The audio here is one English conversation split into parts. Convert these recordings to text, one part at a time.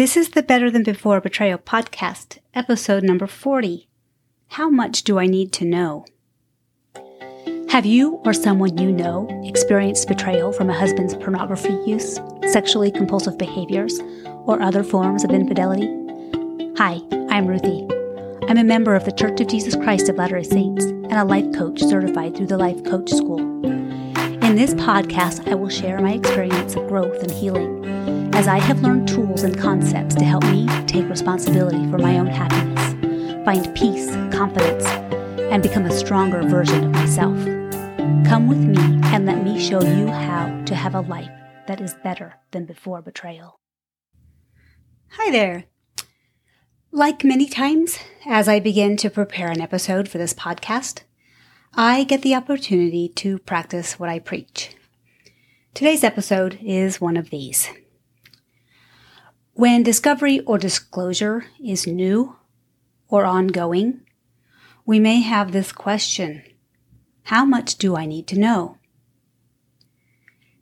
This is the Better Than Before Betrayal podcast, episode number 40. How much do I need to know? Have you or someone you know experienced betrayal from a husband's pornography use, sexually compulsive behaviors, or other forms of infidelity? Hi, I'm Ruthie. I'm a member of the Church of Jesus Christ of Latter day Saints and a life coach certified through the Life Coach School. In this podcast, I will share my experience of growth and healing as I have learned tools and concepts to help me take responsibility for my own happiness, find peace, confidence, and become a stronger version of myself. Come with me and let me show you how to have a life that is better than before betrayal. Hi there. Like many times, as I begin to prepare an episode for this podcast, I get the opportunity to practice what I preach. Today's episode is one of these. When discovery or disclosure is new or ongoing, we may have this question How much do I need to know?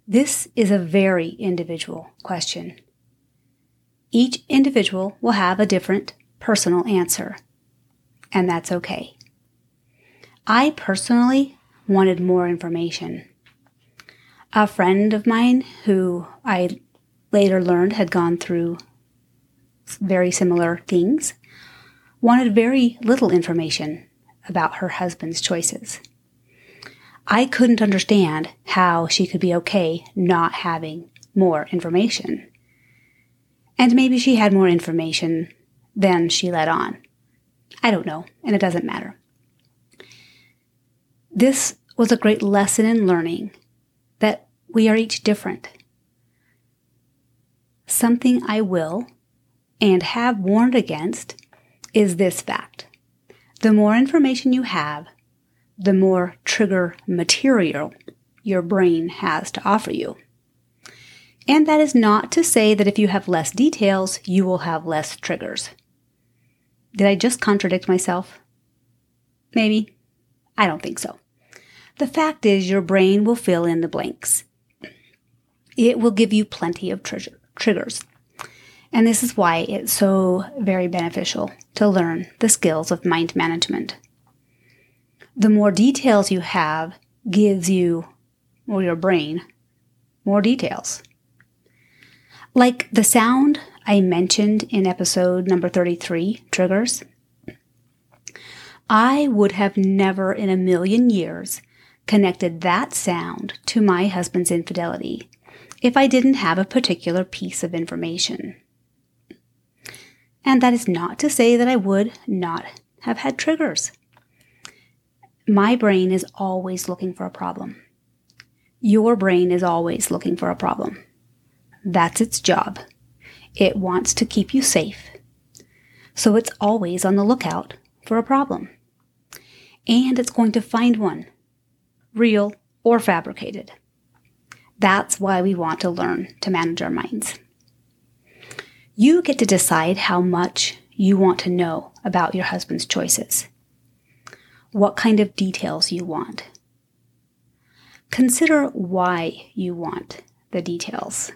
This is a very individual question. Each individual will have a different personal answer, and that's okay. I personally wanted more information. A friend of mine who I later learned had gone through very similar things wanted very little information about her husband's choices. I couldn't understand how she could be okay not having more information. And maybe she had more information than she let on. I don't know, and it doesn't matter. This was a great lesson in learning that we are each different. Something I will and have warned against is this fact. The more information you have, the more trigger material your brain has to offer you. And that is not to say that if you have less details, you will have less triggers. Did I just contradict myself? Maybe. I don't think so. The fact is, your brain will fill in the blanks. It will give you plenty of tr- triggers. And this is why it's so very beneficial to learn the skills of mind management. The more details you have gives you, or your brain, more details. Like the sound I mentioned in episode number 33, triggers. I would have never in a million years connected that sound to my husband's infidelity if I didn't have a particular piece of information. And that is not to say that I would not have had triggers. My brain is always looking for a problem. Your brain is always looking for a problem. That's its job. It wants to keep you safe. So it's always on the lookout for a problem. And it's going to find one, real or fabricated. That's why we want to learn to manage our minds. You get to decide how much you want to know about your husband's choices, what kind of details you want. Consider why you want the details.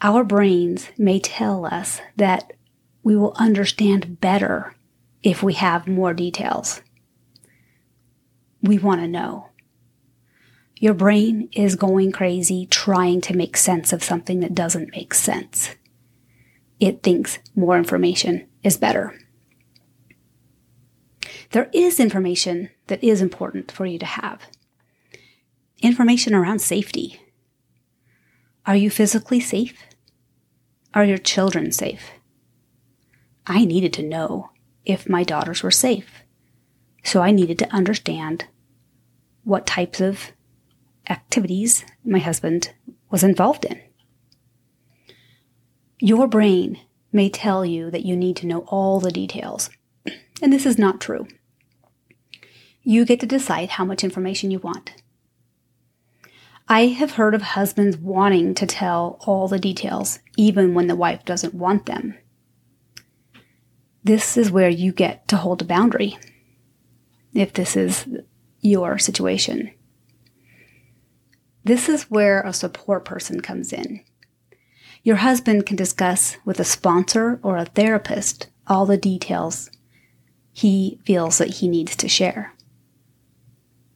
Our brains may tell us that we will understand better if we have more details. We want to know. Your brain is going crazy trying to make sense of something that doesn't make sense. It thinks more information is better. There is information that is important for you to have. Information around safety. Are you physically safe? Are your children safe? I needed to know if my daughters were safe. So I needed to understand what types of activities my husband was involved in. Your brain may tell you that you need to know all the details, and this is not true. You get to decide how much information you want. I have heard of husbands wanting to tell all the details, even when the wife doesn't want them. This is where you get to hold a boundary, if this is your situation. This is where a support person comes in. Your husband can discuss with a sponsor or a therapist all the details he feels that he needs to share.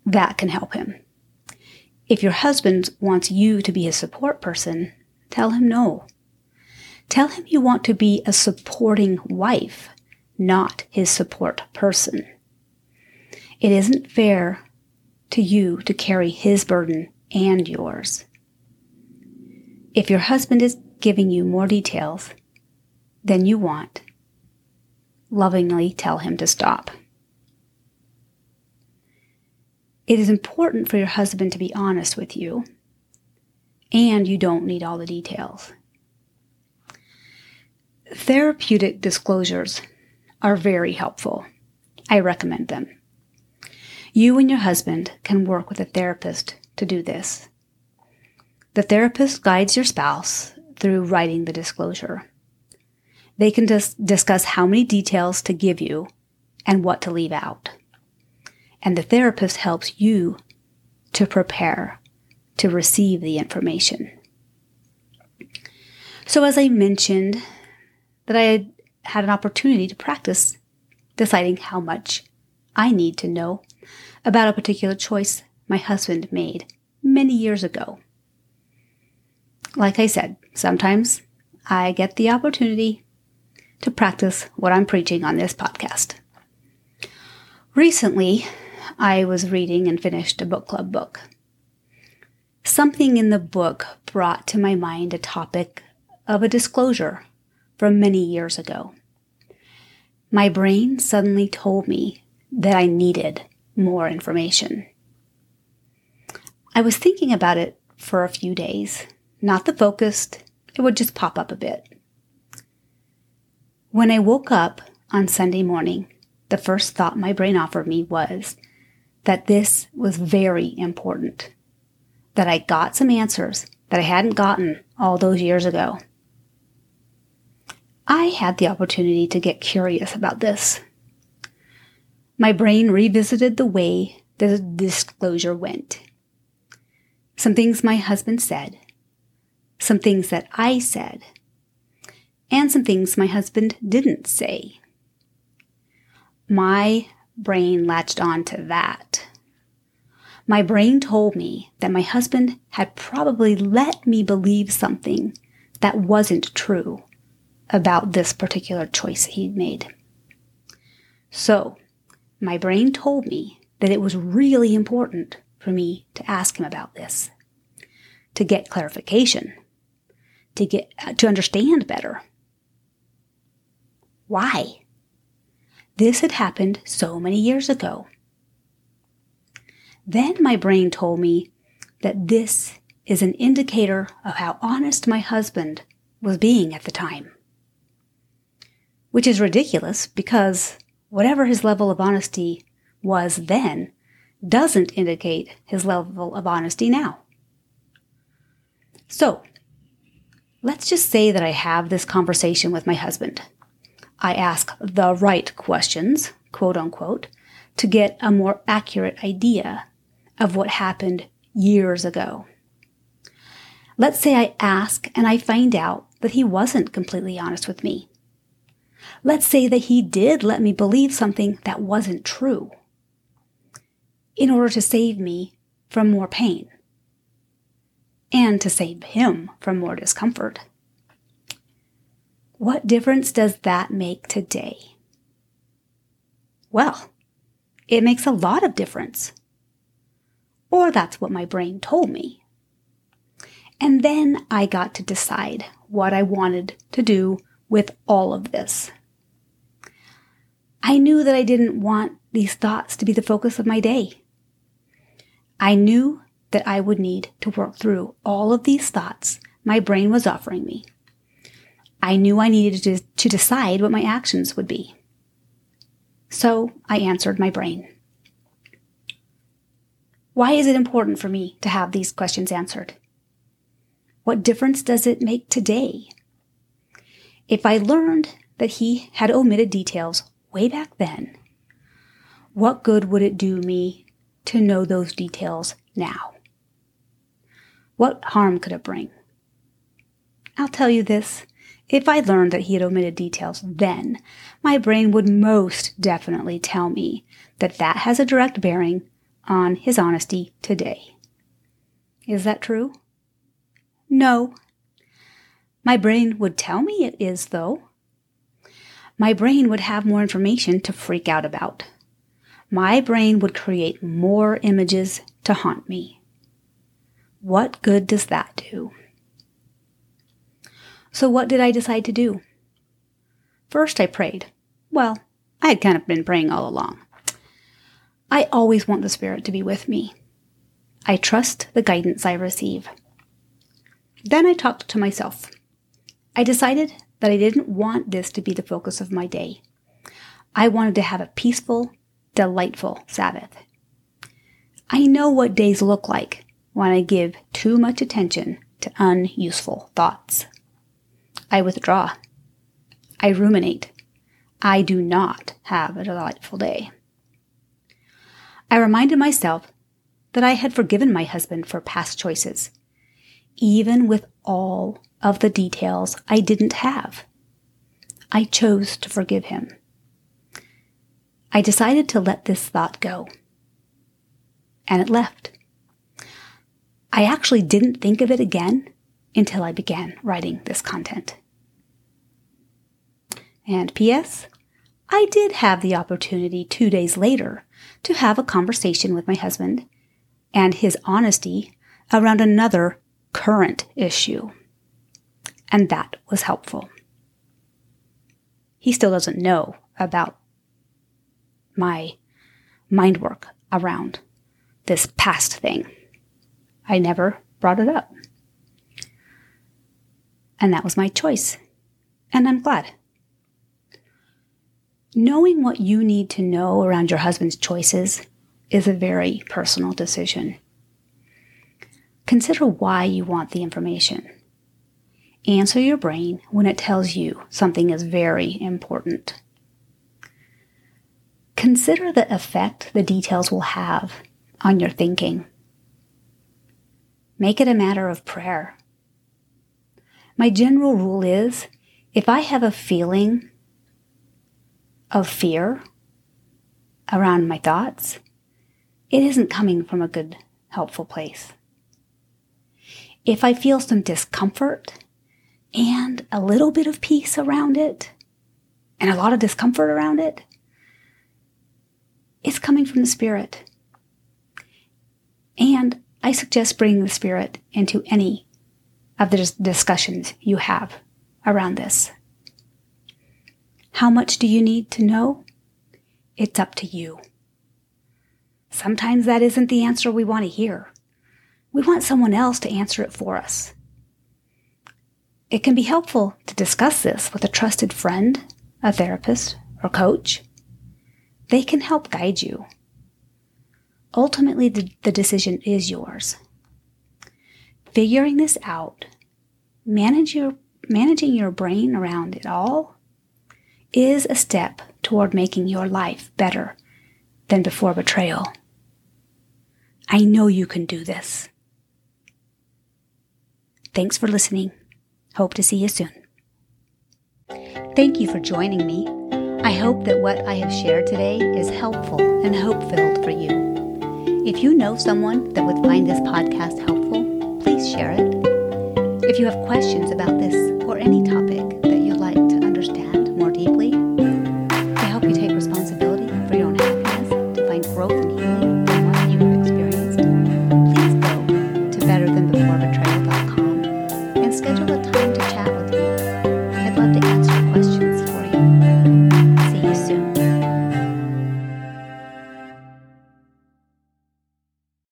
That can help him. If your husband wants you to be his support person, tell him no. Tell him you want to be a supporting wife, not his support person. It isn't fair to you to carry his burden and yours. If your husband is giving you more details than you want, lovingly tell him to stop. It is important for your husband to be honest with you, and you don't need all the details. Therapeutic disclosures are very helpful. I recommend them. You and your husband can work with a therapist to do this. The therapist guides your spouse through writing the disclosure. They can dis- discuss how many details to give you and what to leave out. And the therapist helps you to prepare to receive the information. So, as I mentioned, that I had had an opportunity to practice deciding how much I need to know about a particular choice my husband made many years ago. Like I said, sometimes I get the opportunity to practice what I'm preaching on this podcast. Recently, I was reading and finished a book club book. Something in the book brought to my mind a topic of a disclosure from many years ago. My brain suddenly told me that I needed more information. I was thinking about it for a few days, not the focused, it would just pop up a bit. When I woke up on Sunday morning, the first thought my brain offered me was that this was very important, that I got some answers that I hadn't gotten all those years ago. I had the opportunity to get curious about this. My brain revisited the way the disclosure went. Some things my husband said, some things that I said, and some things my husband didn't say. My brain latched on to that. My brain told me that my husband had probably let me believe something that wasn't true about this particular choice he'd made. So, my brain told me that it was really important for me to ask him about this, to get clarification, to get uh, to understand better. Why? This had happened so many years ago. Then my brain told me that this is an indicator of how honest my husband was being at the time. Which is ridiculous because whatever his level of honesty was then doesn't indicate his level of honesty now. So, let's just say that I have this conversation with my husband. I ask the right questions, quote unquote, to get a more accurate idea of what happened years ago. Let's say I ask and I find out that he wasn't completely honest with me. Let's say that he did let me believe something that wasn't true in order to save me from more pain and to save him from more discomfort. What difference does that make today? Well, it makes a lot of difference. Or that's what my brain told me. And then I got to decide what I wanted to do with all of this. I knew that I didn't want these thoughts to be the focus of my day. I knew that I would need to work through all of these thoughts my brain was offering me I knew I needed to, to decide what my actions would be. So I answered my brain. Why is it important for me to have these questions answered? What difference does it make today? If I learned that he had omitted details way back then, what good would it do me to know those details now? What harm could it bring? I'll tell you this. If I learned that he had omitted details then, my brain would most definitely tell me that that has a direct bearing on his honesty today. Is that true? No. My brain would tell me it is, though. My brain would have more information to freak out about. My brain would create more images to haunt me. What good does that do? So, what did I decide to do? First, I prayed. Well, I had kind of been praying all along. I always want the Spirit to be with me. I trust the guidance I receive. Then I talked to myself. I decided that I didn't want this to be the focus of my day. I wanted to have a peaceful, delightful Sabbath. I know what days look like when I give too much attention to unuseful thoughts. I withdraw. I ruminate. I do not have a delightful day. I reminded myself that I had forgiven my husband for past choices, even with all of the details I didn't have. I chose to forgive him. I decided to let this thought go. And it left. I actually didn't think of it again until I began writing this content. And P.S. I did have the opportunity two days later to have a conversation with my husband and his honesty around another current issue. And that was helpful. He still doesn't know about my mind work around this past thing. I never brought it up. And that was my choice. And I'm glad. Knowing what you need to know around your husband's choices is a very personal decision. Consider why you want the information. Answer your brain when it tells you something is very important. Consider the effect the details will have on your thinking. Make it a matter of prayer. My general rule is if I have a feeling of fear around my thoughts, it isn't coming from a good, helpful place. If I feel some discomfort and a little bit of peace around it, and a lot of discomfort around it, it's coming from the Spirit. And I suggest bringing the Spirit into any of the discussions you have around this. How much do you need to know? It's up to you. Sometimes that isn't the answer we want to hear. We want someone else to answer it for us. It can be helpful to discuss this with a trusted friend, a therapist, or coach. They can help guide you. Ultimately, the, the decision is yours. Figuring this out, manage your, managing your brain around it all, is a step toward making your life better than before betrayal. I know you can do this. Thanks for listening. Hope to see you soon. Thank you for joining me. I hope that what I have shared today is helpful and hope filled for you. If you know someone that would find this podcast helpful, please share it. If you have questions about this or any topic,